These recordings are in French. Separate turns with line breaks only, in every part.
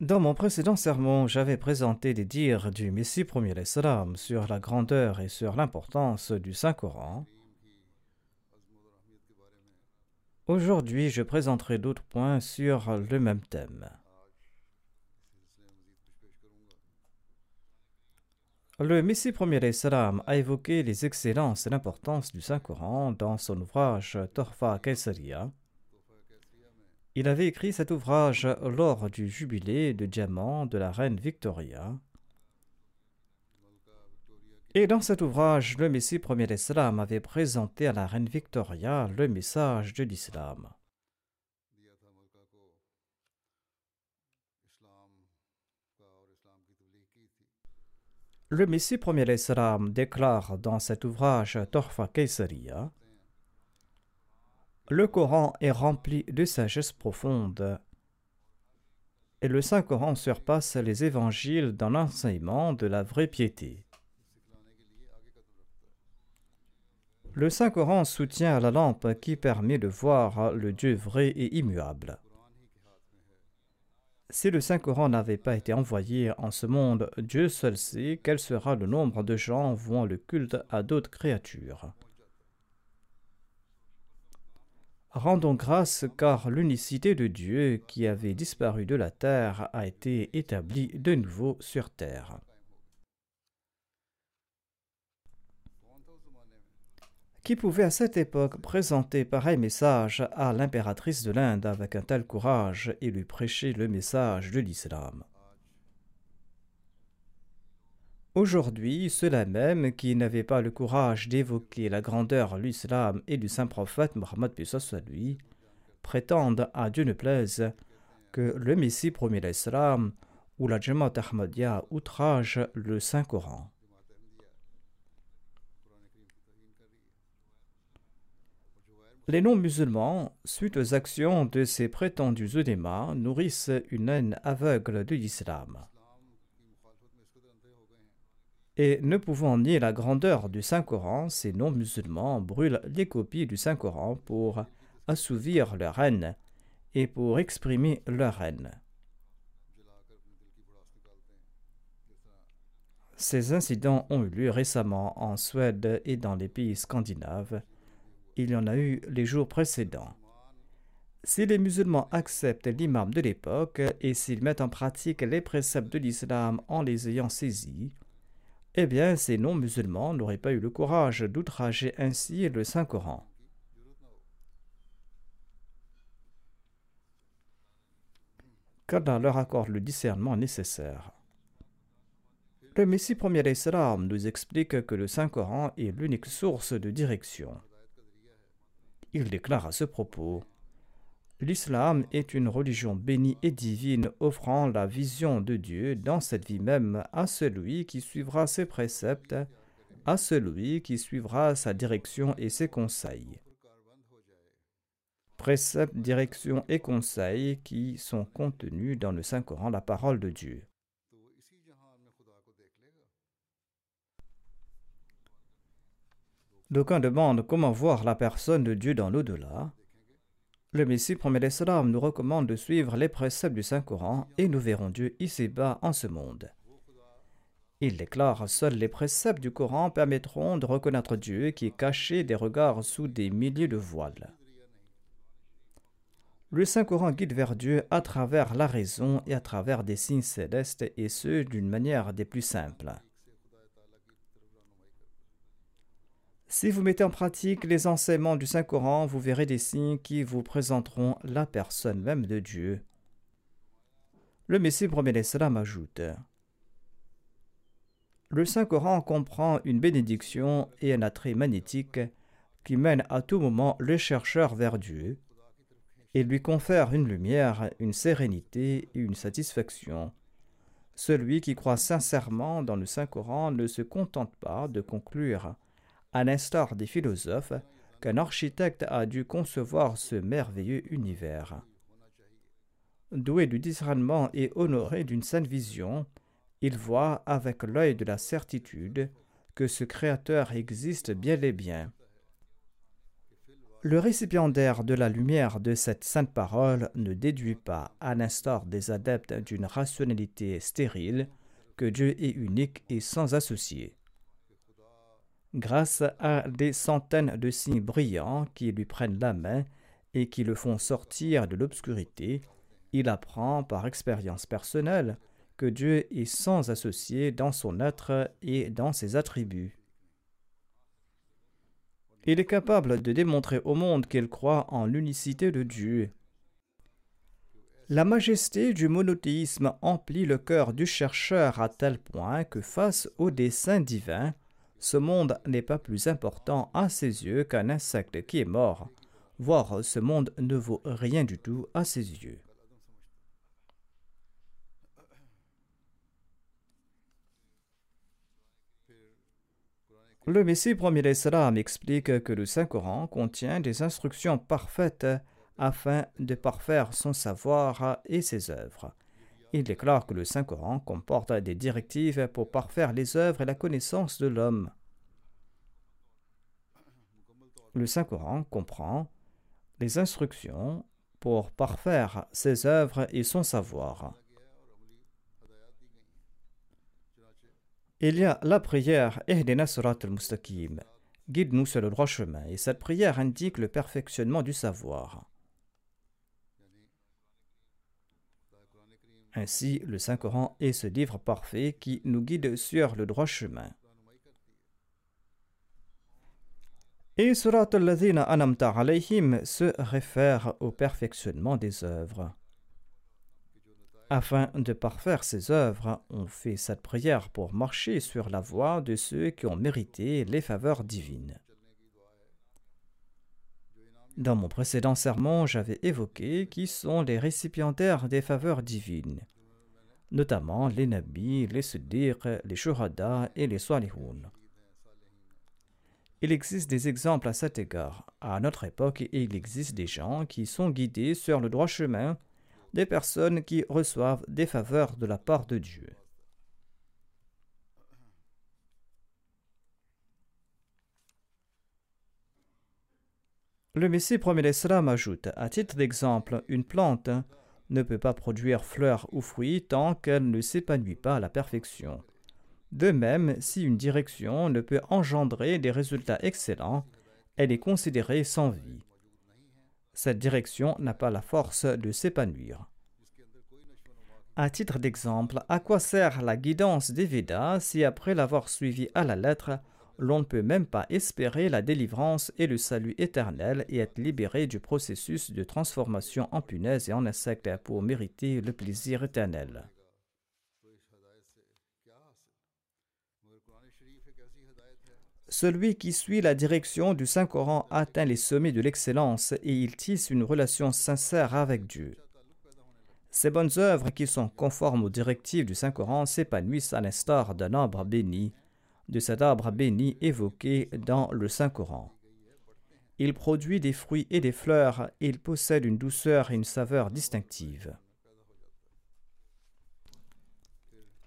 Dans mon précédent sermon, j'avais présenté des dires du Messie premier sur la grandeur et sur l'importance du Saint-Coran. Aujourd'hui, je présenterai d'autres points sur le même thème. Le Messie premier a évoqué les excellences et l'importance du Saint-Coran dans son ouvrage Torfa Kaisaria. Il avait écrit cet ouvrage lors du jubilé de diamant de la reine Victoria. Et dans cet ouvrage, le Messie premier d'Islam avait présenté à la reine Victoria le message de l'islam. Le Messie premier d'Islam déclare dans cet ouvrage Torfa Kaisaria le Coran est rempli de sagesse profonde et le Saint-Coran surpasse les évangiles dans l'enseignement de la vraie piété. Le Saint-Coran soutient la lampe qui permet de voir le Dieu vrai et immuable. Si le Saint-Coran n'avait pas été envoyé en ce monde, Dieu seul sait quel sera le nombre de gens vouant le culte à d'autres créatures. Rendons grâce car l'unicité de Dieu qui avait disparu de la terre a été établie de nouveau sur terre. Qui pouvait à cette époque présenter pareil message à l'impératrice de l'Inde avec un tel courage et lui prêcher le message de l'islam? Aujourd'hui, ceux-là même qui n'avaient pas le courage d'évoquer la grandeur de l'islam et du saint prophète Mohammed soit lui, prétendent à Dieu ne plaise que le Messie promet l'islam ou la Jamaat Ahmadiyya outrage le Saint-Coran. Les non-musulmans, suite aux actions de ces prétendus udémas, nourrissent une haine aveugle de l'islam et ne pouvant nier la grandeur du Saint-Coran, ces non-musulmans brûlent les copies du Saint-Coran pour assouvir leur haine et pour exprimer leur haine. Ces incidents ont eu lieu récemment en Suède et dans les pays scandinaves. Il y en a eu les jours précédents. Si les musulmans acceptent l'imam de l'époque et s'ils mettent en pratique les préceptes de l'islam en les ayant saisis, eh bien ces non-musulmans n'auraient pas eu le courage d'outrager ainsi le Saint-Coran. qu'Allah leur accorde le discernement nécessaire. Le Messie premier d'Islam nous explique que le Saint-Coran est l'unique source de direction. Il déclare à ce propos L'islam est une religion bénie et divine offrant la vision de Dieu dans cette vie même à celui qui suivra ses préceptes, à celui qui suivra sa direction et ses conseils. Préceptes, direction et conseils qui sont contenus dans le Saint-Coran, la parole de Dieu. D'aucuns demandent comment voir la personne de Dieu dans l'au-delà. Le Messie promet l'Islam nous recommande de suivre les préceptes du Saint-Coran et nous verrons Dieu ici-bas en ce monde. Il déclare Seuls les préceptes du Coran permettront de reconnaître Dieu qui est caché des regards sous des milliers de voiles. Le Saint-Coran guide vers Dieu à travers la raison et à travers des signes célestes et ce d'une manière des plus simples. Si vous mettez en pratique les enseignements du Saint-Coran, vous verrez des signes qui vous présenteront la personne même de Dieu. Le Messie premier l'Islam ajoute Le Saint-Coran comprend une bénédiction et un attrait magnétique qui mène à tout moment le chercheur vers Dieu et lui confère une lumière, une sérénité et une satisfaction. Celui qui croit sincèrement dans le Saint-Coran ne se contente pas de conclure à l'instar des philosophes, qu'un architecte a dû concevoir ce merveilleux univers. Doué du discernement et honoré d'une sainte vision, il voit avec l'œil de la certitude que ce Créateur existe bien et bien. Le récipiendaire de la lumière de cette sainte parole ne déduit pas, à l'instar des adeptes d'une rationalité stérile, que Dieu est unique et sans associé grâce à des centaines de signes brillants qui lui prennent la main et qui le font sortir de l'obscurité, il apprend par expérience personnelle que Dieu est sans associé dans son être et dans ses attributs. Il est capable de démontrer au monde qu'il croit en l'unicité de Dieu. La majesté du monothéisme emplit le cœur du chercheur à tel point que face au dessein divin, ce monde n'est pas plus important à ses yeux qu'un insecte qui est mort, voire ce monde ne vaut rien du tout à ses yeux. Le Messie premier l'Islam explique que le Saint-Coran contient des instructions parfaites afin de parfaire son savoir et ses œuvres. Il déclare que le Saint-Coran comporte des directives pour parfaire les œuvres et la connaissance de l'homme. Le Saint-Coran comprend les instructions pour parfaire ses œuvres et son savoir. Il y a la prière Ehdina Surat al-Mustaqim, guide-nous sur le droit chemin, et cette prière indique le perfectionnement du savoir. Ainsi, le Saint-Coran est ce livre parfait qui nous guide sur le droit chemin. Et Surat al anamta alayhim se réfère au perfectionnement des œuvres. Afin de parfaire ces œuvres, on fait cette prière pour marcher sur la voie de ceux qui ont mérité les faveurs divines. Dans mon précédent sermon, j'avais évoqué qui sont les récipiendaires des faveurs divines, notamment les nabis, les siddiq, les shuhada et les salihun. Il existe des exemples à cet égard. À notre époque, il existe des gens qui sont guidés sur le droit chemin, des personnes qui reçoivent des faveurs de la part de Dieu. Le Messie premier l'Islam ajoute, à titre d'exemple, une plante ne peut pas produire fleurs ou fruits tant qu'elle ne s'épanouit pas à la perfection. De même, si une direction ne peut engendrer des résultats excellents, elle est considérée sans vie. Cette direction n'a pas la force de s'épanouir. À titre d'exemple, à quoi sert la guidance des Védas si après l'avoir suivi à la lettre, l'on ne peut même pas espérer la délivrance et le salut éternel et être libéré du processus de transformation en punaise et en insecte pour mériter le plaisir éternel. Celui qui suit la direction du Saint-Coran atteint les sommets de l'excellence et il tisse une relation sincère avec Dieu. Ces bonnes œuvres qui sont conformes aux directives du Saint-Coran s'épanouissent à l'instar d'un arbre béni, de cet arbre béni évoqué dans le Saint-Coran. Il produit des fruits et des fleurs et il possède une douceur et une saveur distinctives.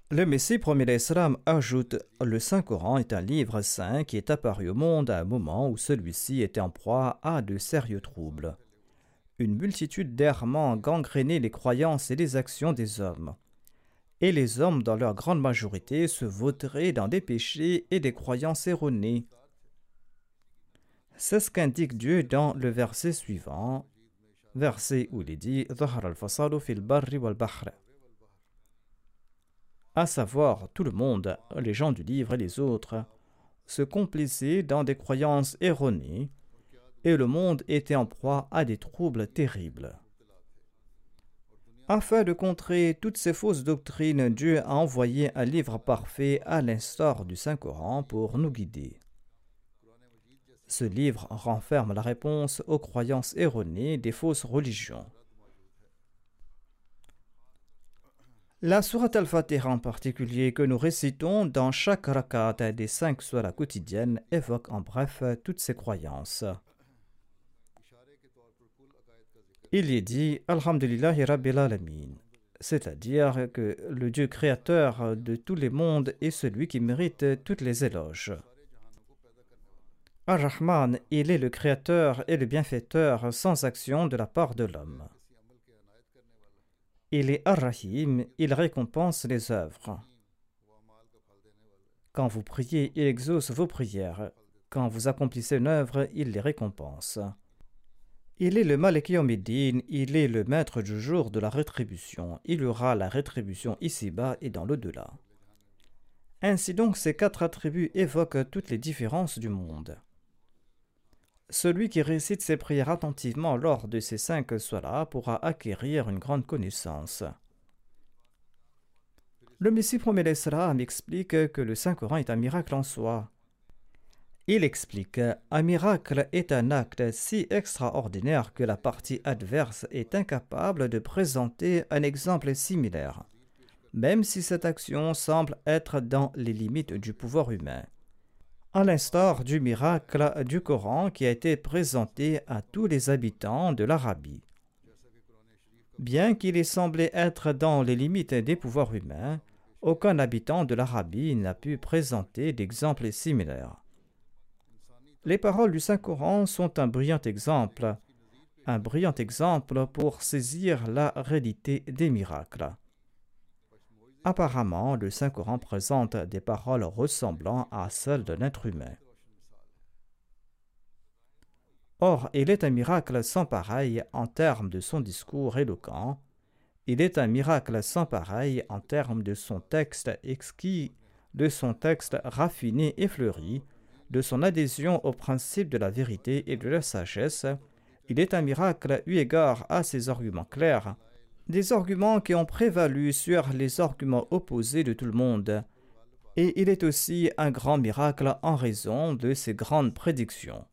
Le Messie premier d'Islam ajoute Le Saint-Coran est un livre saint qui est apparu au monde à un moment où celui-ci était en proie à de sérieux troubles. Une multitude d'errements gangrénait les croyances et les actions des hommes. Et les hommes, dans leur grande majorité, se vautraient dans des péchés et des croyances erronées. C'est ce qu'indique Dieu dans le verset suivant, verset où il est dit à savoir tout le monde, les gens du livre et les autres, se complaissaient dans des croyances erronées, et le monde était en proie à des troubles terribles. Afin de contrer toutes ces fausses doctrines, Dieu a envoyé un livre parfait à l'instar du Saint-Coran pour nous guider. Ce livre renferme la réponse aux croyances erronées des fausses religions. La Sourate al-Fatiha en particulier que nous récitons dans chaque rakat des cinq sourates quotidiennes évoque en bref toutes ces croyances. Il est dit Alhamdulillahi Rabbil Alamin, c'est-à-dire que le Dieu créateur de tous les mondes est celui qui mérite toutes les éloges. Ar-Rahman, il est le créateur et le bienfaiteur sans action de la part de l'homme. Il est Ar-Rahim, il récompense les œuvres. Quand vous priez, il exauce vos prières. Quand vous accomplissez une œuvre, il les récompense. Il est le Malik il est le maître du jour de la rétribution. Il aura la rétribution ici-bas et dans l'au-delà. Ainsi donc, ces quatre attributs évoquent toutes les différences du monde. Celui qui récite ses prières attentivement lors de ces cinq soirs pourra acquérir une grande connaissance. Le Messie promet l'Islam explique que le Saint-Coran est un miracle en soi. Il explique Un miracle est un acte si extraordinaire que la partie adverse est incapable de présenter un exemple similaire, même si cette action semble être dans les limites du pouvoir humain à l'instar du miracle du Coran qui a été présenté à tous les habitants de l'Arabie. Bien qu'il ait semblé être dans les limites des pouvoirs humains, aucun habitant de l'Arabie n'a pu présenter d'exemple similaire. Les paroles du Saint-Coran sont un brillant exemple, un brillant exemple pour saisir la réalité des miracles. Apparemment, le Saint-Coran présente des paroles ressemblant à celles d'un être humain. Or, il est un miracle sans pareil en termes de son discours éloquent. Il est un miracle sans pareil en termes de son texte exquis, de son texte raffiné et fleuri, de son adhésion au principe de la vérité et de la sagesse. Il est un miracle eu égard à ses arguments clairs, des arguments qui ont prévalu sur les arguments opposés de tout le monde. Et il est aussi un grand miracle en raison de ses grandes prédictions.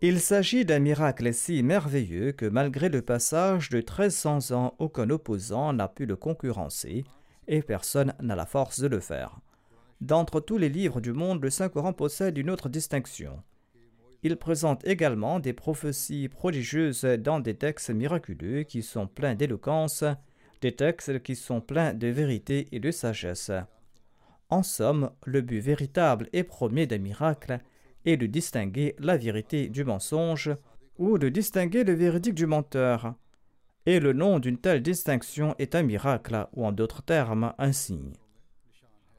Il s'agit d'un miracle si merveilleux que malgré le passage de 1300 ans, aucun opposant n'a pu le concurrencer et personne n'a la force de le faire. D'entre tous les livres du monde, le Saint-Coran possède une autre distinction. Il présente également des prophéties prodigieuses dans des textes miraculeux qui sont pleins d'éloquence, des textes qui sont pleins de vérité et de sagesse. En somme, le but véritable et premier d'un miracle est de distinguer la vérité du mensonge ou de distinguer le véridique du menteur. Et le nom d'une telle distinction est un miracle, ou en d'autres termes, un signe.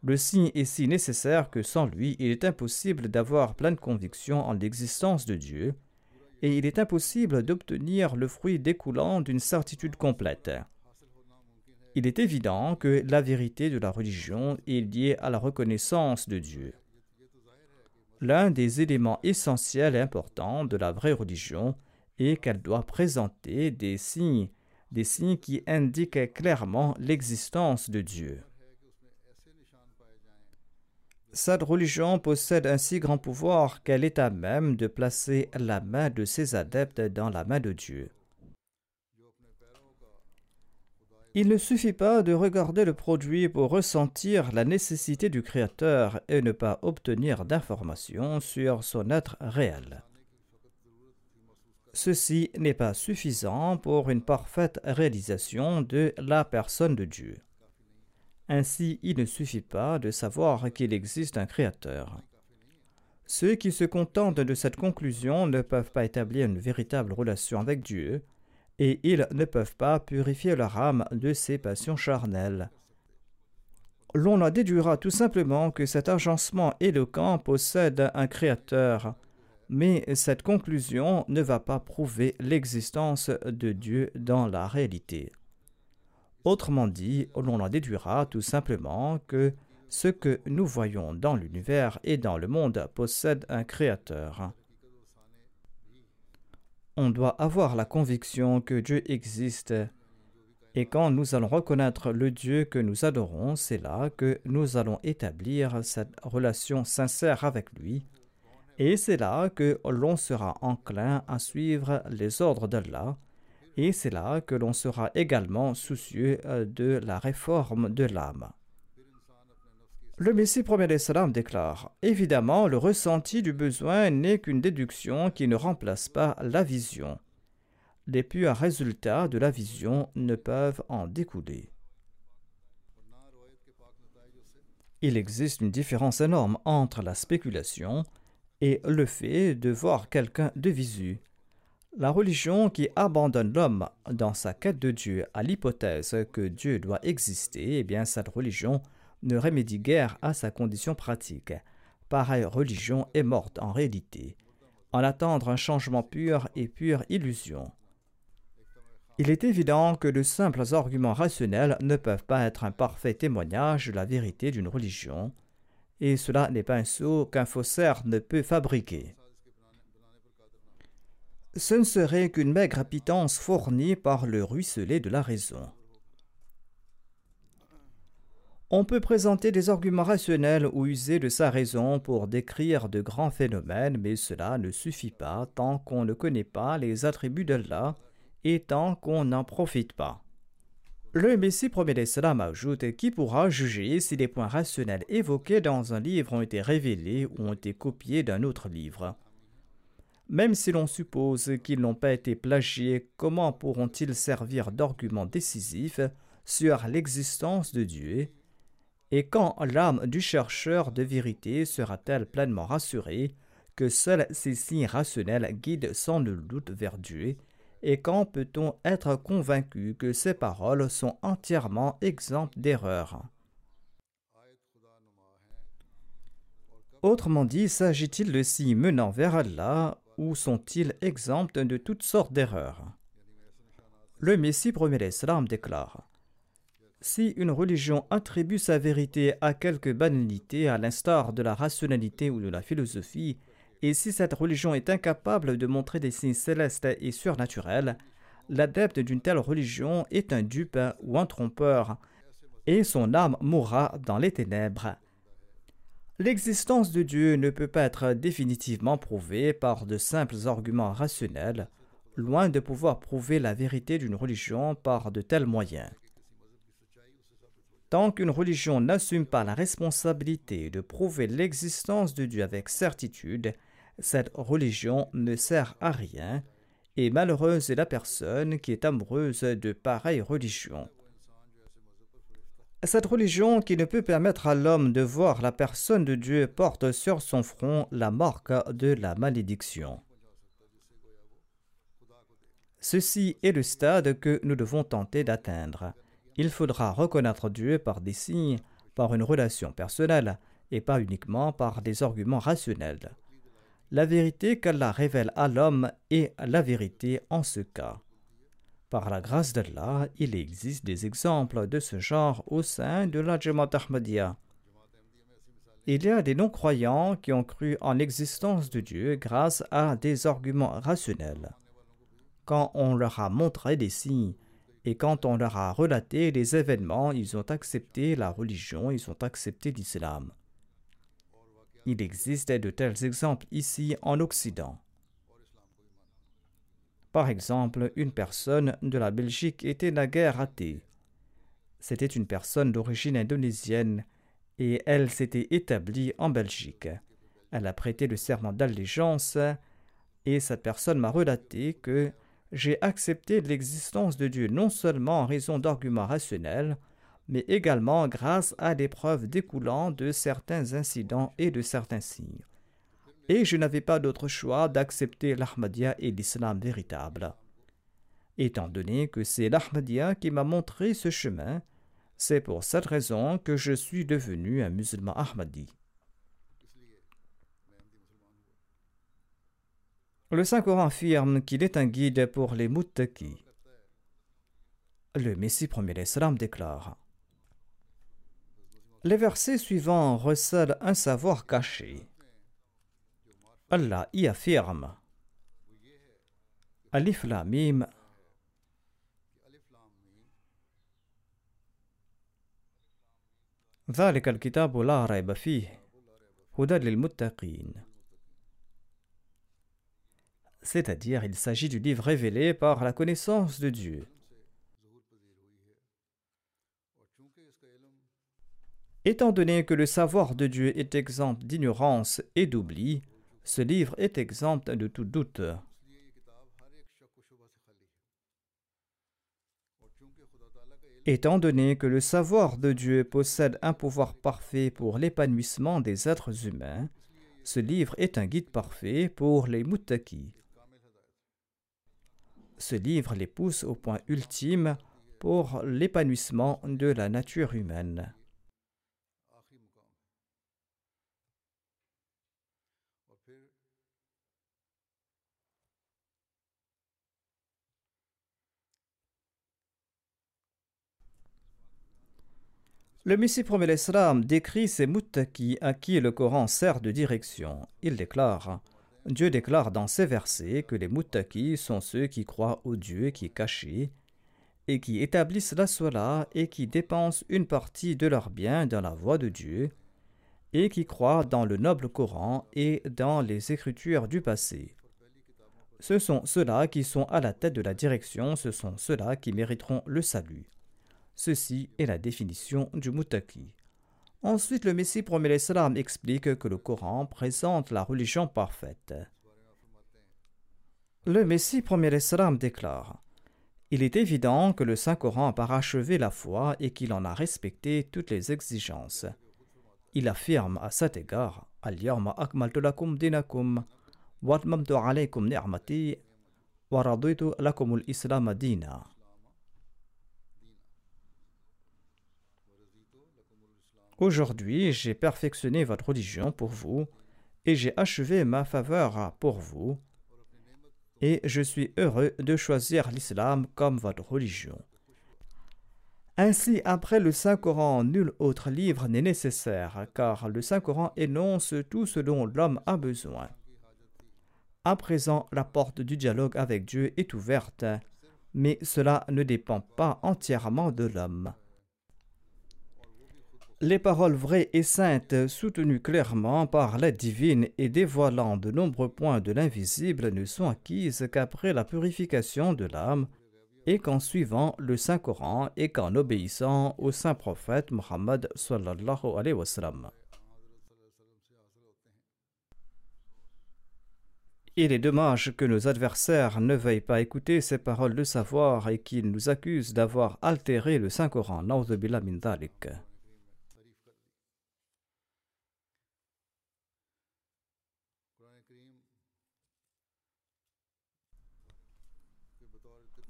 Le signe est si nécessaire que sans lui, il est impossible d'avoir pleine conviction en l'existence de Dieu, et il est impossible d'obtenir le fruit découlant d'une certitude complète. Il est évident que la vérité de la religion est liée à la reconnaissance de Dieu. L'un des éléments essentiels et importants de la vraie religion est qu'elle doit présenter des signes, des signes qui indiquent clairement l'existence de Dieu. Cette religion possède un si grand pouvoir qu'elle est à même de placer la main de ses adeptes dans la main de Dieu. Il ne suffit pas de regarder le produit pour ressentir la nécessité du Créateur et ne pas obtenir d'informations sur son être réel. Ceci n'est pas suffisant pour une parfaite réalisation de la personne de Dieu. Ainsi, il ne suffit pas de savoir qu'il existe un créateur. Ceux qui se contentent de cette conclusion ne peuvent pas établir une véritable relation avec Dieu, et ils ne peuvent pas purifier leur âme de ses passions charnelles. L'on en déduira tout simplement que cet agencement éloquent possède un créateur, mais cette conclusion ne va pas prouver l'existence de Dieu dans la réalité. Autrement dit, l'on en déduira tout simplement que ce que nous voyons dans l'univers et dans le monde possède un créateur. On doit avoir la conviction que Dieu existe. Et quand nous allons reconnaître le Dieu que nous adorons, c'est là que nous allons établir cette relation sincère avec lui. Et c'est là que l'on sera enclin à suivre les ordres d'Allah. Et c'est là que l'on sera également soucieux de la réforme de l'âme. Le Messie premier salam déclare Évidemment, le ressenti du besoin n'est qu'une déduction qui ne remplace pas la vision. Les purs résultats de la vision ne peuvent en découler. Il existe une différence énorme entre la spéculation et le fait de voir quelqu'un de visu. La religion qui abandonne l'homme dans sa quête de Dieu à l'hypothèse que Dieu doit exister, eh bien cette religion ne remédie guère à sa condition pratique. Pareille religion est morte en réalité. En attendre un changement pur et pure illusion. Il est évident que de simples arguments rationnels ne peuvent pas être un parfait témoignage de la vérité d'une religion, et cela n'est pas un sceau qu'un faussaire ne peut fabriquer. Ce ne serait qu'une maigre pitance fournie par le ruisselet de la raison. On peut présenter des arguments rationnels ou user de sa raison pour décrire de grands phénomènes, mais cela ne suffit pas tant qu'on ne connaît pas les attributs d'Allah et tant qu'on n'en profite pas. Le Messie promet cela ajoute qui pourra juger si les points rationnels évoqués dans un livre ont été révélés ou ont été copiés d'un autre livre? Même si l'on suppose qu'ils n'ont pas été plagiés, comment pourront-ils servir d'argument décisif sur l'existence de Dieu? Et quand l'âme du chercheur de vérité sera-t-elle pleinement rassurée que seuls ces signes rationnels guident sans nul doute vers Dieu? Et quand peut-on être convaincu que ces paroles sont entièrement exemptes d'erreurs? Autrement dit, s'agit-il de signes menant vers Allah ou sont-ils exempts de toutes sortes d'erreurs? Le Messie premier l'Islam déclare si une religion attribue sa vérité à quelque banalité, à l'instar de la rationalité ou de la philosophie, et si cette religion est incapable de montrer des signes célestes et surnaturels, l'adepte d'une telle religion est un dupe ou un trompeur, et son âme mourra dans les ténèbres. L'existence de Dieu ne peut pas être définitivement prouvée par de simples arguments rationnels, loin de pouvoir prouver la vérité d'une religion par de tels moyens. Tant qu'une religion n'assume pas la responsabilité de prouver l'existence de Dieu avec certitude, cette religion ne sert à rien, et malheureuse est la personne qui est amoureuse de pareilles religions. Cette religion qui ne peut permettre à l'homme de voir la personne de Dieu porte sur son front la marque de la malédiction. Ceci est le stade que nous devons tenter d'atteindre. Il faudra reconnaître Dieu par des signes, par une relation personnelle, et pas uniquement par des arguments rationnels. La vérité qu'Allah révèle à l'homme est la vérité en ce cas. Par la grâce d'Allah, il existe des exemples de ce genre au sein de la Jamaat Ahmadiyya. Il y a des non-croyants qui ont cru en l'existence de Dieu grâce à des arguments rationnels. Quand on leur a montré des signes et quand on leur a relaté les événements, ils ont accepté la religion, ils ont accepté l'islam. Il existe de tels exemples ici en Occident. Par exemple, une personne de la Belgique était naguère athée. C'était une personne d'origine indonésienne et elle s'était établie en Belgique. Elle a prêté le serment d'allégeance et cette personne m'a relaté que j'ai accepté l'existence de Dieu non seulement en raison d'arguments rationnels, mais également grâce à des preuves découlant de certains incidents et de certains signes. Et je n'avais pas d'autre choix d'accepter l'Ahmadiyya et l'islam véritable. Étant donné que c'est l'Ahmadiyya qui m'a montré ce chemin, c'est pour cette raison que je suis devenu un musulman Ahmadi. Le Saint-Coran affirme qu'il est un guide pour les muttaqis. Le Messie premier l'Islam déclare Les versets suivants recèlent un savoir caché. Allah y affirme Alif Lamim ذلك الكتاب لا ريب فيه هدى للمتقين c'est-à-dire il s'agit du livre révélé par la connaissance de Dieu. Étant donné que le savoir de Dieu est exempt d'ignorance et d'oubli, ce livre est exempt de tout doute. Étant donné que le savoir de Dieu possède un pouvoir parfait pour l'épanouissement des êtres humains, ce livre est un guide parfait pour les muttaqis. Ce livre les pousse au point ultime pour l'épanouissement de la nature humaine. Le Messie promet l'Islam décrit ces muttaqis à qui le Coran sert de direction. Il déclare Dieu déclare dans ces versets que les muttaqis sont ceux qui croient au Dieu qui est caché et qui établissent la sola et qui dépensent une partie de leurs biens dans la voie de Dieu et qui croient dans le noble Coran et dans les écritures du passé. Ce sont ceux-là qui sont à la tête de la direction, ce sont ceux-là qui mériteront le salut. Ceci est la définition du muttaqi. Ensuite, le Messie promet l'Islam explique que le Coran présente la religion parfaite. Le Messie promet l'Islam déclare Il est évident que le Saint-Coran a parachevé la foi et qu'il en a respecté toutes les exigences. Il affirme à cet égard lakum dinakum wa alaykum ni'mati wa. Aujourd'hui, j'ai perfectionné votre religion pour vous, et j'ai achevé ma faveur pour vous, et je suis heureux de choisir l'islam comme votre religion. Ainsi, après le Saint-Coran, nul autre livre n'est nécessaire, car le Saint-Coran énonce tout ce dont l'homme a besoin. À présent, la porte du dialogue avec Dieu est ouverte, mais cela ne dépend pas entièrement de l'homme. Les paroles vraies et saintes, soutenues clairement par l'aide divine et dévoilant de nombreux points de l'invisible, ne sont acquises qu'après la purification de l'âme et qu'en suivant le Saint-Coran et qu'en obéissant au Saint Prophète Muhammad sallallahu. Il est dommage que nos adversaires ne veuillent pas écouter ces paroles de savoir et qu'ils nous accusent d'avoir altéré le Saint-Coran.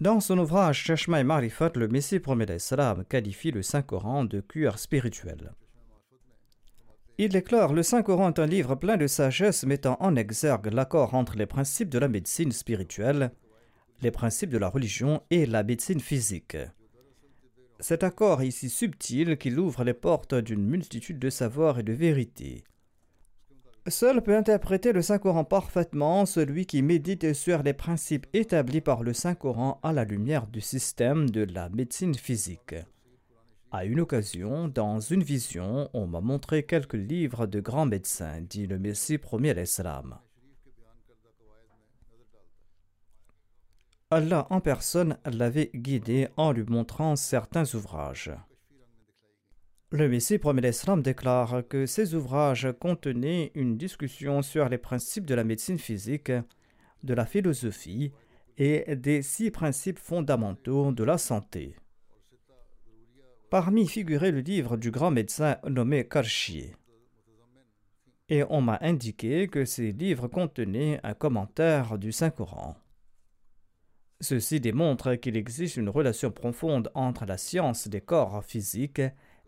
Dans son ouvrage Chashma et Marifat, le Messie promet salam qualifie le Saint-Coran de cuir spirituel. Il déclare Le Saint-Coran est un livre plein de sagesse mettant en exergue l'accord entre les principes de la médecine spirituelle, les principes de la religion et la médecine physique. Cet accord est si subtil qu'il ouvre les portes d'une multitude de savoirs et de vérités. Seul peut interpréter le Saint-Coran parfaitement celui qui médite sur les principes établis par le Saint-Coran à la lumière du système de la médecine physique. À une occasion, dans une vision, on m'a montré quelques livres de grands médecins, dit le Messie premier l'Islam. Allah en personne l'avait guidé en lui montrant certains ouvrages. Le Messie premier l'Islam déclare que ces ouvrages contenaient une discussion sur les principes de la médecine physique, de la philosophie et des six principes fondamentaux de la santé. Parmi figurait le livre du grand médecin nommé Karchi. Et on m'a indiqué que ces livres contenaient un commentaire du Saint-Coran. Ceci démontre qu'il existe une relation profonde entre la science des corps physiques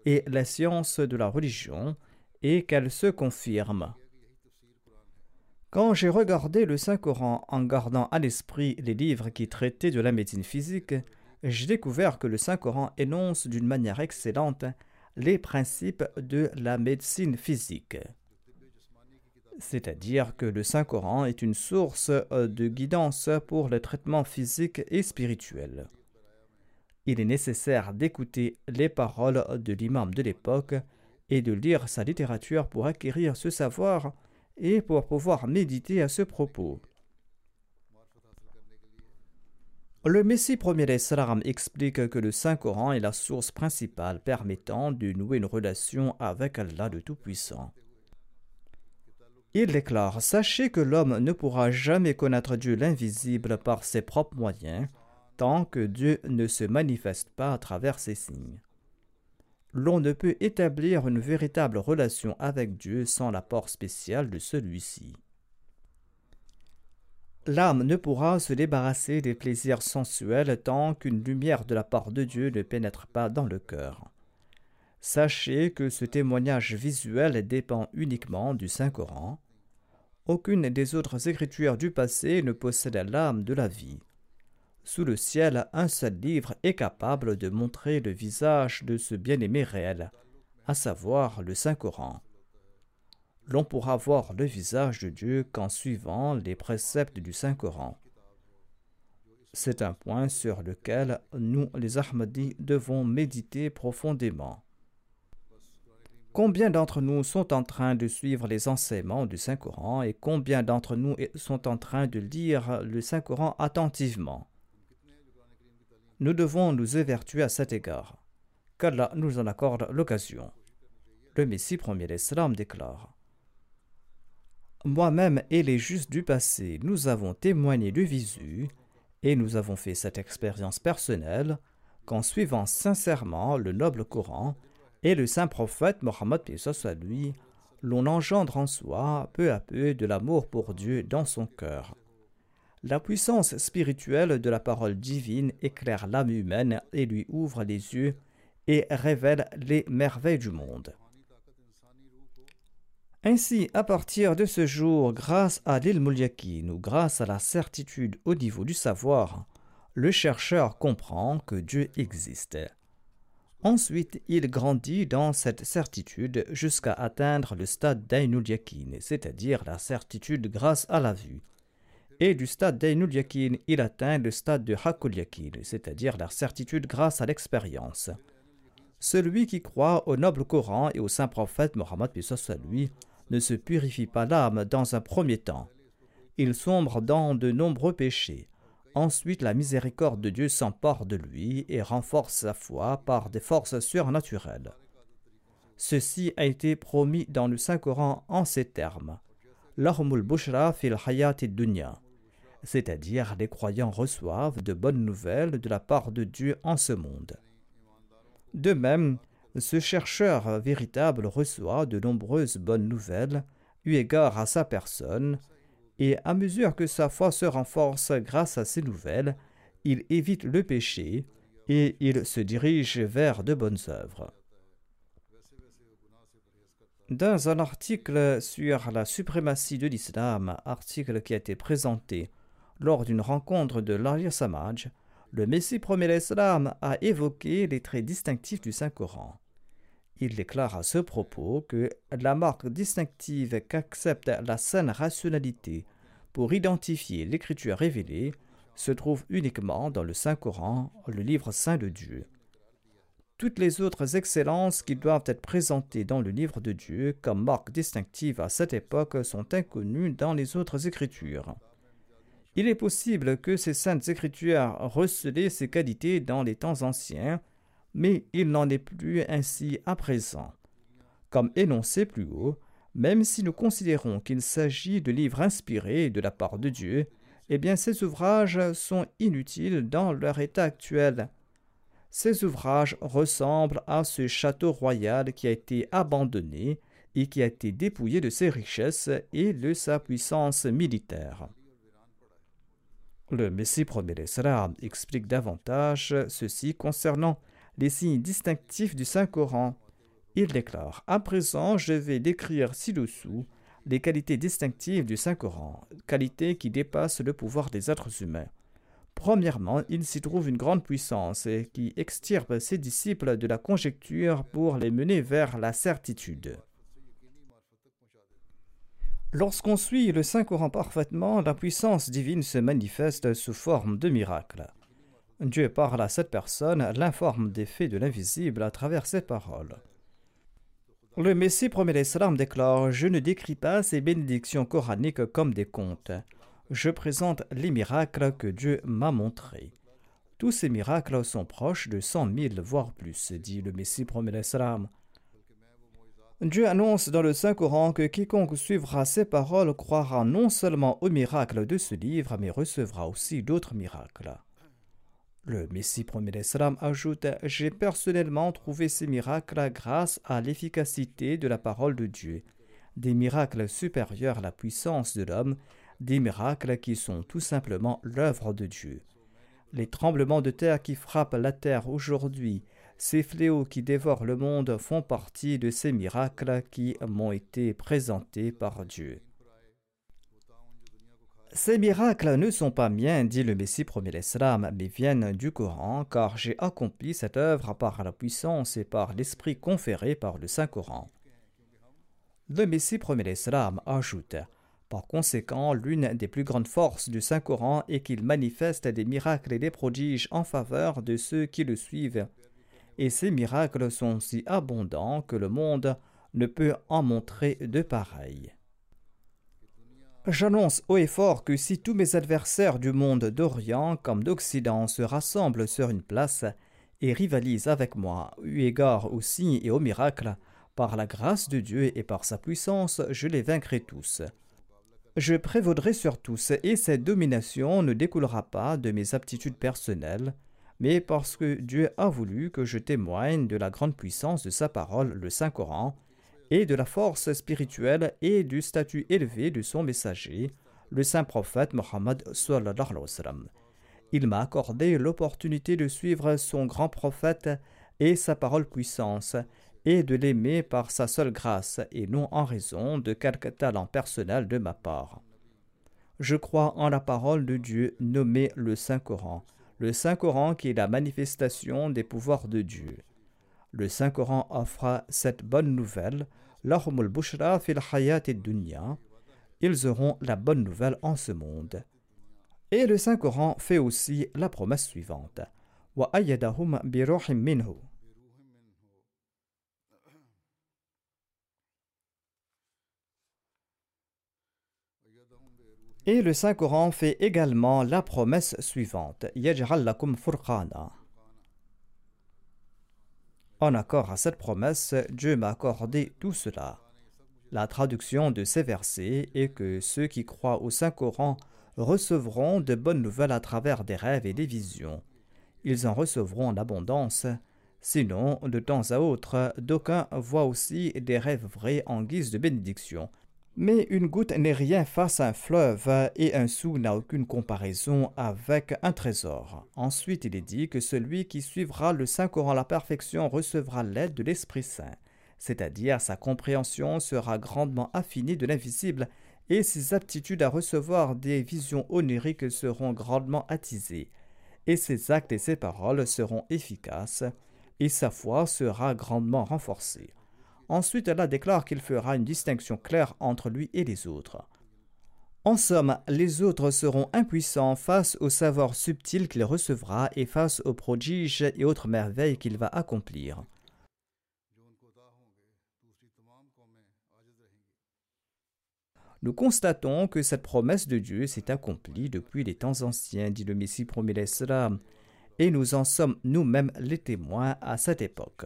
la science de la religion et qu'elle se confirme. Quand j'ai regardé le Saint-Coran en gardant à l'esprit les livres qui traitaient de la médecine physique, j'ai découvert que le Saint-Coran énonce d'une manière excellente les principes de la médecine physique. C'est-à-dire que le Saint-Coran est une source de guidance pour le traitement physique et spirituel. Il est nécessaire d'écouter les paroles de l'imam de l'époque et de lire sa littérature pour acquérir ce savoir et pour pouvoir méditer à ce propos. Le Messie premier d'Islam explique que le Saint-Coran est la source principale permettant de nouer une relation avec Allah le Tout-Puissant. Il déclare Sachez que l'homme ne pourra jamais connaître Dieu l'invisible par ses propres moyens, tant que Dieu ne se manifeste pas à travers ses signes. L'on ne peut établir une véritable relation avec Dieu sans l'apport spécial de celui-ci. L'âme ne pourra se débarrasser des plaisirs sensuels tant qu'une lumière de la part de Dieu ne pénètre pas dans le cœur. Sachez que ce témoignage visuel dépend uniquement du Saint-Coran. Aucune des autres écritures du passé ne possède l'âme de la vie. Sous le ciel, un seul livre est capable de montrer le visage de ce bien-aimé réel, à savoir le Saint-Coran l'on pourra voir le visage de Dieu qu'en suivant les préceptes du Saint-Coran. C'est un point sur lequel nous, les Ahmadis, devons méditer profondément. Combien d'entre nous sont en train de suivre les enseignements du Saint-Coran et combien d'entre nous sont en train de lire le Saint-Coran attentivement? Nous devons nous évertuer à cet égard, qu'Allah nous en accorde l'occasion. Le Messie premier l'Islam déclare moi-même et les justes du passé, nous avons témoigné de visu et nous avons fait cette expérience personnelle qu'en suivant sincèrement le noble Coran et le saint prophète Mohammed lui, l'on engendre en soi peu à peu de l'amour pour Dieu dans son cœur. La puissance spirituelle de la parole divine éclaire l'âme humaine et lui ouvre les yeux et révèle les merveilles du monde. Ainsi, à partir de ce jour, grâce à l'ilm ou grâce à la certitude au niveau du savoir, le chercheur comprend que Dieu existe. Ensuite, il grandit dans cette certitude jusqu'à atteindre le stade d'Ainul Yakin, c'est-à-dire la certitude grâce à la vue. Et du stade d'Ainul Yakin, il atteint le stade de Hakul Yakin, c'est-à-dire la certitude grâce à l'expérience. Celui qui croit au noble Coran et au saint prophète Mohammed lui ne se purifie pas l'âme dans un premier temps. Il sombre dans de nombreux péchés. Ensuite, la miséricorde de Dieu s'emporte de lui et renforce sa foi par des forces surnaturelles. Ceci a été promis dans le Saint-Coran en ces termes. L'ahmul bushra fil hayat dunya c'est-à-dire les croyants reçoivent de bonnes nouvelles de la part de Dieu en ce monde. De même, ce chercheur véritable reçoit de nombreuses bonnes nouvelles eu égard à sa personne, et à mesure que sa foi se renforce grâce à ces nouvelles, il évite le péché et il se dirige vers de bonnes œuvres. Dans un article sur la suprématie de l'islam, article qui a été présenté lors d'une rencontre de l'Arya Samaj, le Messie premier l'Islam a évoqué les traits distinctifs du Saint-Coran. Il déclare à ce propos que la marque distinctive qu'accepte la saine rationalité pour identifier l'écriture révélée se trouve uniquement dans le Saint-Coran, le livre saint de Dieu. Toutes les autres excellences qui doivent être présentées dans le livre de Dieu comme marque distinctive à cette époque sont inconnues dans les autres écritures. Il est possible que ces saintes écritures recelaient ces qualités dans les temps anciens, mais il n'en est plus ainsi à présent. Comme énoncé plus haut, même si nous considérons qu'il s'agit de livres inspirés de la part de Dieu, eh bien ces ouvrages sont inutiles dans leur état actuel. Ces ouvrages ressemblent à ce château royal qui a été abandonné et qui a été dépouillé de ses richesses et de sa puissance militaire. Le Messie premier explique davantage ceci concernant les signes distinctifs du Saint-Coran. Il déclare À présent, je vais décrire ci-dessous les qualités distinctives du Saint-Coran, qualités qui dépassent le pouvoir des êtres humains. Premièrement, il s'y trouve une grande puissance qui extirpe ses disciples de la conjecture pour les mener vers la certitude. Lorsqu'on suit le Saint-Coran parfaitement, la puissance divine se manifeste sous forme de miracles. Dieu parle à cette personne, l'informe des faits de l'invisible à travers ses paroles. Le Messie premier l'Islam déclare Je ne décris pas ces bénédictions coraniques comme des contes. Je présente les miracles que Dieu m'a montrés. Tous ces miracles sont proches de cent mille, voire plus, dit le Messie premier l'Islam. Dieu annonce dans le Saint-Coran que quiconque suivra ses paroles croira non seulement aux miracles de ce livre, mais recevra aussi d'autres miracles. Le Messie premier d'Islam ajoute J'ai personnellement trouvé ces miracles grâce à l'efficacité de la parole de Dieu, des miracles supérieurs à la puissance de l'homme, des miracles qui sont tout simplement l'œuvre de Dieu. Les tremblements de terre qui frappent la terre aujourd'hui, ces fléaux qui dévorent le monde font partie de ces miracles qui m'ont été présentés par Dieu. Ces miracles ne sont pas miens, dit le Messie premier l'Islam, mais viennent du Coran, car j'ai accompli cette œuvre par la puissance et par l'esprit conféré par le Saint-Coran. Le Messie premier l'Islam ajoute Par conséquent, l'une des plus grandes forces du Saint-Coran est qu'il manifeste des miracles et des prodiges en faveur de ceux qui le suivent et ces miracles sont si abondants que le monde ne peut en montrer de pareils. J'annonce haut et fort que si tous mes adversaires du monde d'Orient comme d'Occident se rassemblent sur une place et rivalisent avec moi, eu égard aux signes et aux miracles, par la grâce de Dieu et par sa puissance, je les vaincrai tous. Je prévaudrai sur tous, et cette domination ne découlera pas de mes aptitudes personnelles, mais parce que Dieu a voulu que je témoigne de la grande puissance de sa parole, le Saint-Coran, et de la force spirituelle et du statut élevé de son messager, le saint prophète Mohammed Il m'a accordé l'opportunité de suivre son grand prophète et sa parole puissance, et de l'aimer par sa seule grâce et non en raison de quelque talent personnel de ma part. Je crois en la parole de Dieu nommée le Saint-Coran, le Saint-Coran qui est la manifestation des pouvoirs de Dieu. Le Saint-Coran offre cette bonne nouvelle, lahumul bushra fil hayat dunya. Ils auront la bonne nouvelle en ce monde. Et le Saint-Coran fait aussi la promesse suivante. Wa minhu. Et le Saint-Coran fait également la promesse suivante En accord à cette promesse, Dieu m'a accordé tout cela. La traduction de ces versets est que ceux qui croient au Saint-Coran recevront de bonnes nouvelles à travers des rêves et des visions. Ils en recevront en abondance. Sinon, de temps à autre, d'aucuns voient aussi des rêves vrais en guise de bénédiction. Mais une goutte n'est rien face à un fleuve et un sou n'a aucune comparaison avec un trésor. Ensuite, il est dit que celui qui suivra le Saint-Coran à la perfection recevra l'aide de l'Esprit Saint, c'est-à-dire sa compréhension sera grandement affinée de l'invisible et ses aptitudes à recevoir des visions oniriques seront grandement attisées, et ses actes et ses paroles seront efficaces, et sa foi sera grandement renforcée. Ensuite, Allah déclare qu'il fera une distinction claire entre lui et les autres. En somme, les autres seront impuissants face au savoir subtil qu'il recevra et face aux prodiges et autres merveilles qu'il va accomplir. Nous constatons que cette promesse de Dieu s'est accomplie depuis les temps anciens, dit le Messie promis et nous en sommes nous-mêmes les témoins à cette époque.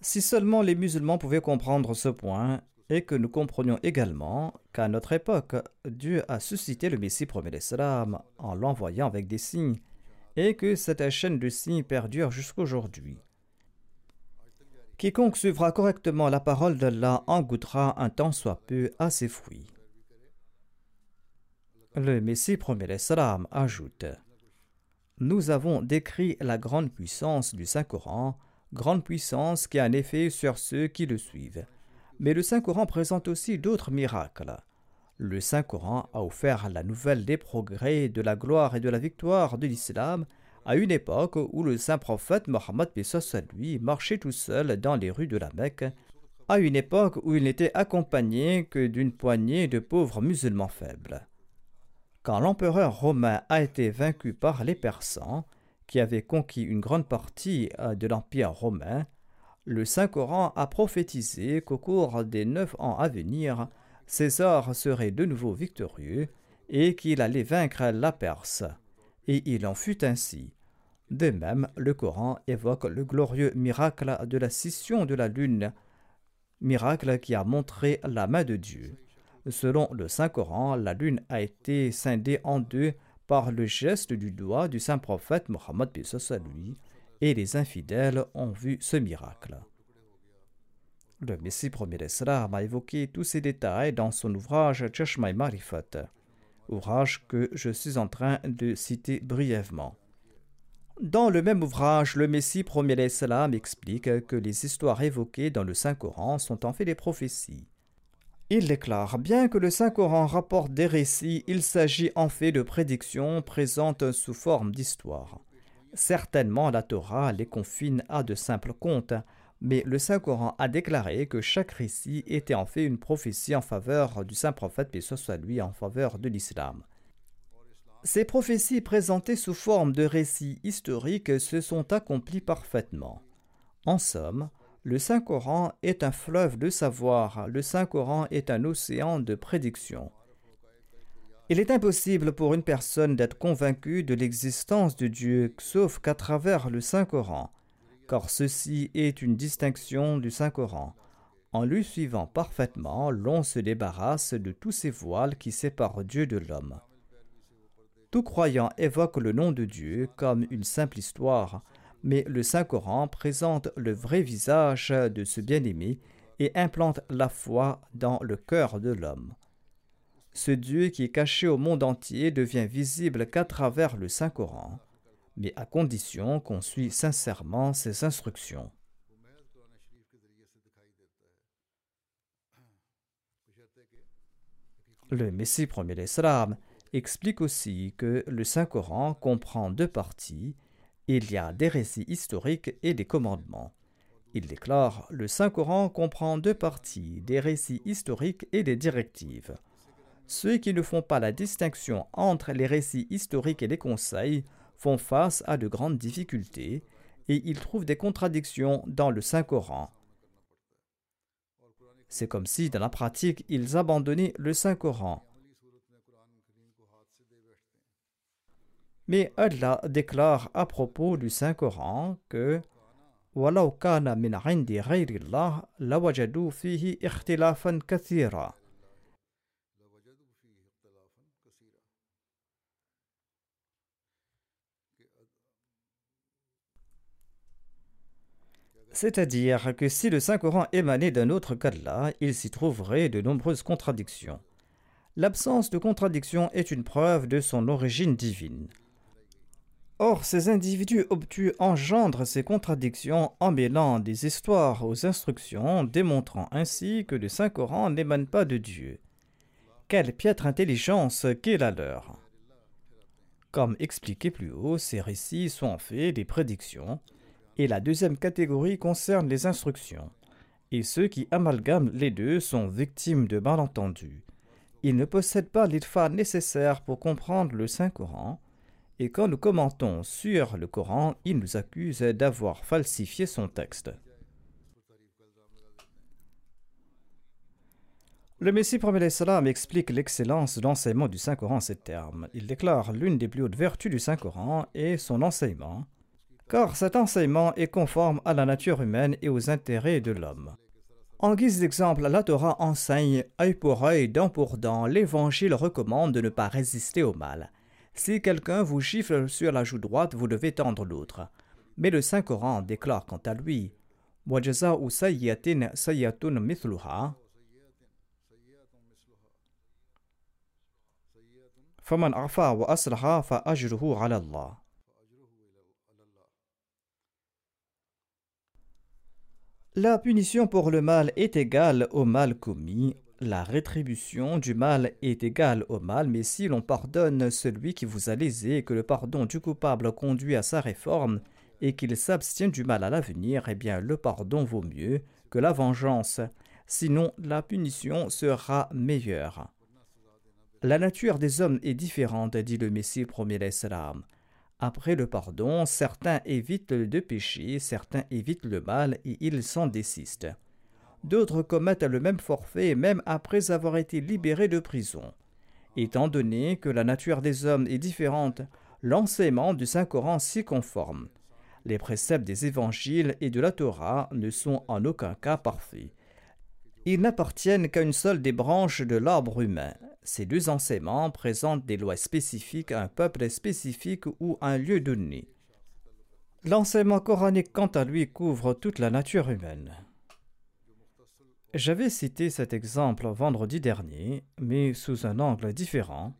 Si seulement les musulmans pouvaient comprendre ce point, et que nous comprenions également qu'à notre époque, Dieu a suscité le Messie premier en l'envoyant avec des signes et que cette chaîne de signes perdure jusqu'aujourd'hui. Quiconque suivra correctement la parole d'Allah en goûtera un temps soit peu à ses fruits. Le Messie premier ajoute Nous avons décrit la grande puissance du Saint-Coran, grande puissance qui a un effet sur ceux qui le suivent. Mais le Saint-Coran présente aussi d'autres miracles. Le Saint-Coran a offert la nouvelle des progrès, de la gloire et de la victoire de l'islam à une époque où le saint prophète Mohammed lui marchait tout seul dans les rues de la Mecque, à une époque où il n'était accompagné que d'une poignée de pauvres musulmans faibles. Quand l'empereur romain a été vaincu par les Persans, qui avaient conquis une grande partie euh, de l'empire romain, le Saint-Coran a prophétisé qu'au cours des neuf ans à venir, César serait de nouveau victorieux et qu'il allait vaincre la Perse. Et il en fut ainsi. De même, le Coran évoque le glorieux miracle de la scission de la lune, miracle qui a montré la main de Dieu. Selon le Saint-Coran, la lune a été scindée en deux par le geste du doigt du saint prophète Mohammed lui, et les infidèles ont vu ce miracle. Le Messie premier d'Islam a évoqué tous ces détails dans son ouvrage Chashmai Marifat, ouvrage que je suis en train de citer brièvement. Dans le même ouvrage, le Messie premier d'Islam explique que les histoires évoquées dans le Saint-Coran sont en fait des prophéties. Il déclare Bien que le Saint-Coran rapporte des récits, il s'agit en fait de prédictions présentes sous forme d'histoires. Certainement, la Torah les confine à de simples contes, mais le Saint-Coran a déclaré que chaque récit était en fait une prophétie en faveur du saint prophète, et soit lui, en faveur de l'islam. Ces prophéties présentées sous forme de récits historiques se sont accomplies parfaitement. En somme, le Saint-Coran est un fleuve de savoir, le Saint-Coran est un océan de prédictions. Il est impossible pour une personne d'être convaincue de l'existence de Dieu sauf qu'à travers le Saint-Coran, car ceci est une distinction du Saint-Coran. En lui suivant parfaitement, l'on se débarrasse de tous ces voiles qui séparent Dieu de l'homme. Tout croyant évoque le nom de Dieu comme une simple histoire, mais le Saint-Coran présente le vrai visage de ce bien-aimé et implante la foi dans le cœur de l'homme. Ce Dieu qui est caché au monde entier devient visible qu'à travers le Saint-Coran, mais à condition qu'on suit sincèrement ses instructions. Le Messie premier l'Islam explique aussi que le Saint-Coran comprend deux parties. Il y a des récits historiques et des commandements. Il déclare Le Saint-Coran comprend deux parties, des récits historiques et des directives. Ceux qui ne font pas la distinction entre les récits historiques et les conseils font face à de grandes difficultés et ils trouvent des contradictions dans le Saint-Coran. C'est comme si, dans la pratique, ils abandonnaient le Saint-Coran. Mais Allah déclare à propos du Saint-Coran que C'est-à-dire que si le Saint-Coran émanait d'un autre qu'Allah, il s'y trouverait de nombreuses contradictions. L'absence de contradiction est une preuve de son origine divine. Or, ces individus obtus engendrent ces contradictions en mêlant des histoires aux instructions, démontrant ainsi que le Saint-Coran n'émane pas de Dieu. Quelle piètre intelligence qu'est la leur Comme expliqué plus haut, ces récits sont en fait des prédictions, et la deuxième catégorie concerne les instructions. Et ceux qui amalgament les deux sont victimes de malentendus. Ils ne possèdent pas l'idfa nécessaire pour comprendre le Saint-Coran, et quand nous commentons sur le Coran, ils nous accusent d'avoir falsifié son texte. Le Messie premier salam explique l'excellence de l'enseignement du Saint-Coran en ces termes. Il déclare l'une des plus hautes vertus du Saint-Coran est son enseignement, car cet enseignement est conforme à la nature humaine et aux intérêts de l'homme. En guise d'exemple, la Torah enseigne œil pour œil, dent pour dent. L'Évangile recommande de ne pas résister au mal. Si quelqu'un vous gifle sur la joue droite, vous devez tendre l'autre. Mais le Saint-Coran déclare quant à lui La punition pour le mal est égale au mal commis. La rétribution du mal est égale au mal, mais si l'on pardonne celui qui vous a lésé et que le pardon du coupable conduit à sa réforme et qu'il s'abstient du mal à l'avenir, eh bien le pardon vaut mieux que la vengeance, sinon la punition sera meilleure. La nature des hommes est différente, dit le Messie premier l'Islam. Après le pardon, certains évitent le péché, certains évitent le mal et ils s'en désistent. D'autres commettent le même forfait même après avoir été libérés de prison. Étant donné que la nature des hommes est différente, l'enseignement du Saint-Coran s'y conforme. Les préceptes des évangiles et de la Torah ne sont en aucun cas parfaits. Ils n'appartiennent qu'à une seule des branches de l'arbre humain. Ces deux enseignements présentent des lois spécifiques à un peuple spécifique ou à un lieu donné. L'enseignement coranique, quant à lui, couvre toute la nature humaine. J'avais cité cet exemple vendredi dernier, mais sous un angle différent.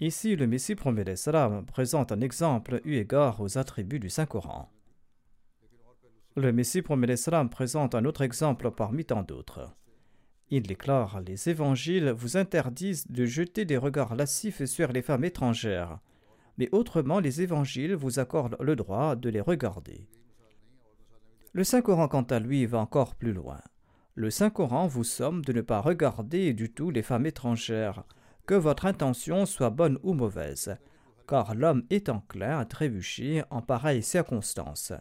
Ici, le Messie promet l'Islam présente un exemple eu égard aux attributs du Saint-Coran. Le Messie promet l'Islam présente un autre exemple parmi tant d'autres. Il déclare Les évangiles vous interdisent de jeter des regards lascifs sur les femmes étrangères, mais autrement les évangiles vous accordent le droit de les regarder. Le Saint-Coran, quant à lui, va encore plus loin. Le Saint-Coran vous somme de ne pas regarder du tout les femmes étrangères, que votre intention soit bonne ou mauvaise, car l'homme est enclin à trébucher en pareilles circonstances.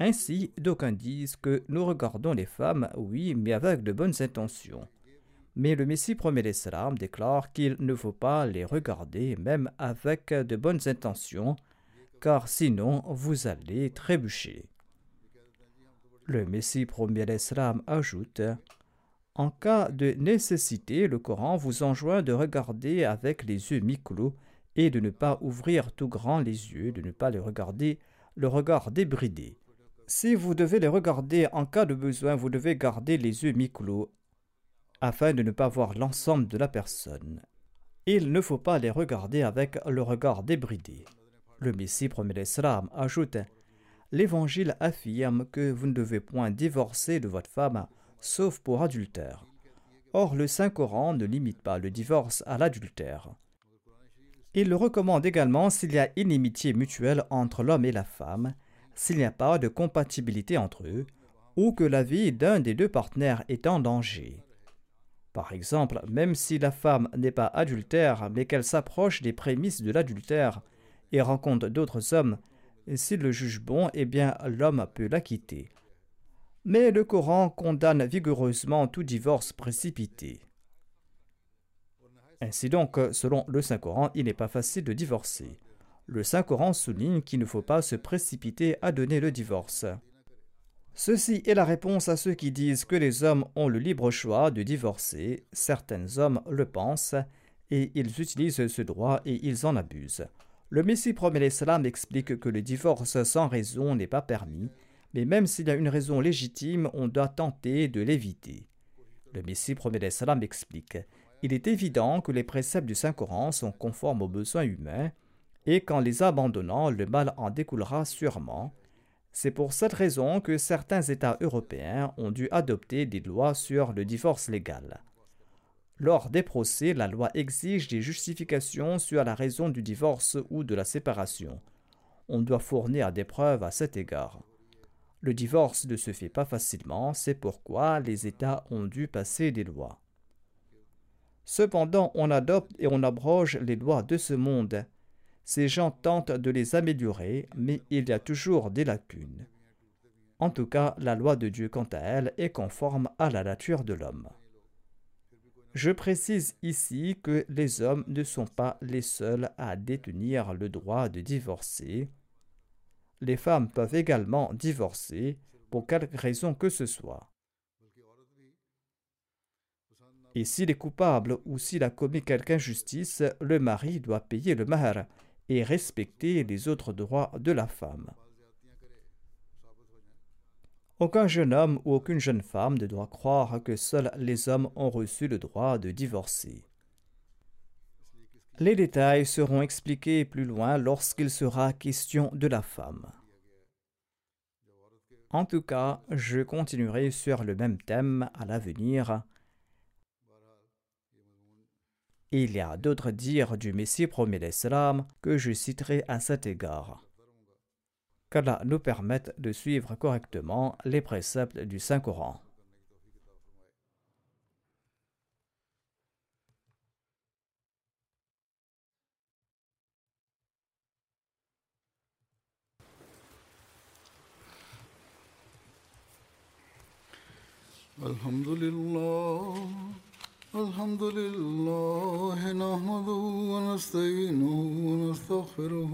Ainsi, d'aucuns disent que nous regardons les femmes, oui, mais avec de bonnes intentions. Mais le Messie promet l'Islam déclare qu'il ne faut pas les regarder même avec de bonnes intentions, car sinon vous allez trébucher. Le Messie promet l'Islam ajoute En cas de nécessité, le Coran vous enjoint de regarder avec les yeux mi-clos et de ne pas ouvrir tout grand les yeux, de ne pas les regarder le regard débridé. Si vous devez les regarder en cas de besoin, vous devez garder les yeux mi-clos afin de ne pas voir l'ensemble de la personne. Il ne faut pas les regarder avec le regard débridé. Le Messie promet l'Islam ajoute L'Évangile affirme que vous ne devez point divorcer de votre femme sauf pour adultère. Or, le Saint-Coran ne limite pas le divorce à l'adultère. Il le recommande également s'il y a inimitié mutuelle entre l'homme et la femme, s'il n'y a pas de compatibilité entre eux ou que la vie d'un des deux partenaires est en danger. Par exemple, même si la femme n'est pas adultère, mais qu'elle s'approche des prémices de l'adultère et rencontre d'autres hommes, s'il le juge bon, eh bien l'homme peut la quitter. Mais le Coran condamne vigoureusement tout divorce précipité. Ainsi donc, selon le Saint-Coran, il n'est pas facile de divorcer le Saint-Coran souligne qu'il ne faut pas se précipiter à donner le divorce. Ceci est la réponse à ceux qui disent que les hommes ont le libre choix de divorcer. Certains hommes le pensent et ils utilisent ce droit et ils en abusent. Le Messie promet l'Islam explique que le divorce sans raison n'est pas permis, mais même s'il y a une raison légitime, on doit tenter de l'éviter. Le Messie promet l'Islam explique Il est évident que les préceptes du Saint-Coran sont conformes aux besoins humains et qu'en les abandonnant, le mal en découlera sûrement. C'est pour cette raison que certains États européens ont dû adopter des lois sur le divorce légal. Lors des procès, la loi exige des justifications sur la raison du divorce ou de la séparation. On doit fournir des preuves à cet égard. Le divorce ne se fait pas facilement, c'est pourquoi les États ont dû passer des lois. Cependant, on adopte et on abroge les lois de ce monde ces gens tentent de les améliorer, mais il y a toujours des lacunes. En tout cas, la loi de Dieu, quant à elle, est conforme à la nature de l'homme. Je précise ici que les hommes ne sont pas les seuls à détenir le droit de divorcer. Les femmes peuvent également divorcer pour quelque raison que ce soit. Et s'il est coupable ou s'il a commis quelque injustice, le mari doit payer le mahar et respecter les autres droits de la femme. Aucun jeune homme ou aucune jeune femme ne doit croire que seuls les hommes ont reçu le droit de divorcer. Les détails seront expliqués plus loin lorsqu'il sera question de la femme. En tout cas, je continuerai sur le même thème à l'avenir. Il y a d'autres dires du Messie premier d'Islam que je citerai à cet égard Qu'Allah nous permette de suivre correctement les préceptes du Saint-Coran.
الحمد لله الحمد لله نحمده ونستعينه ونستغفره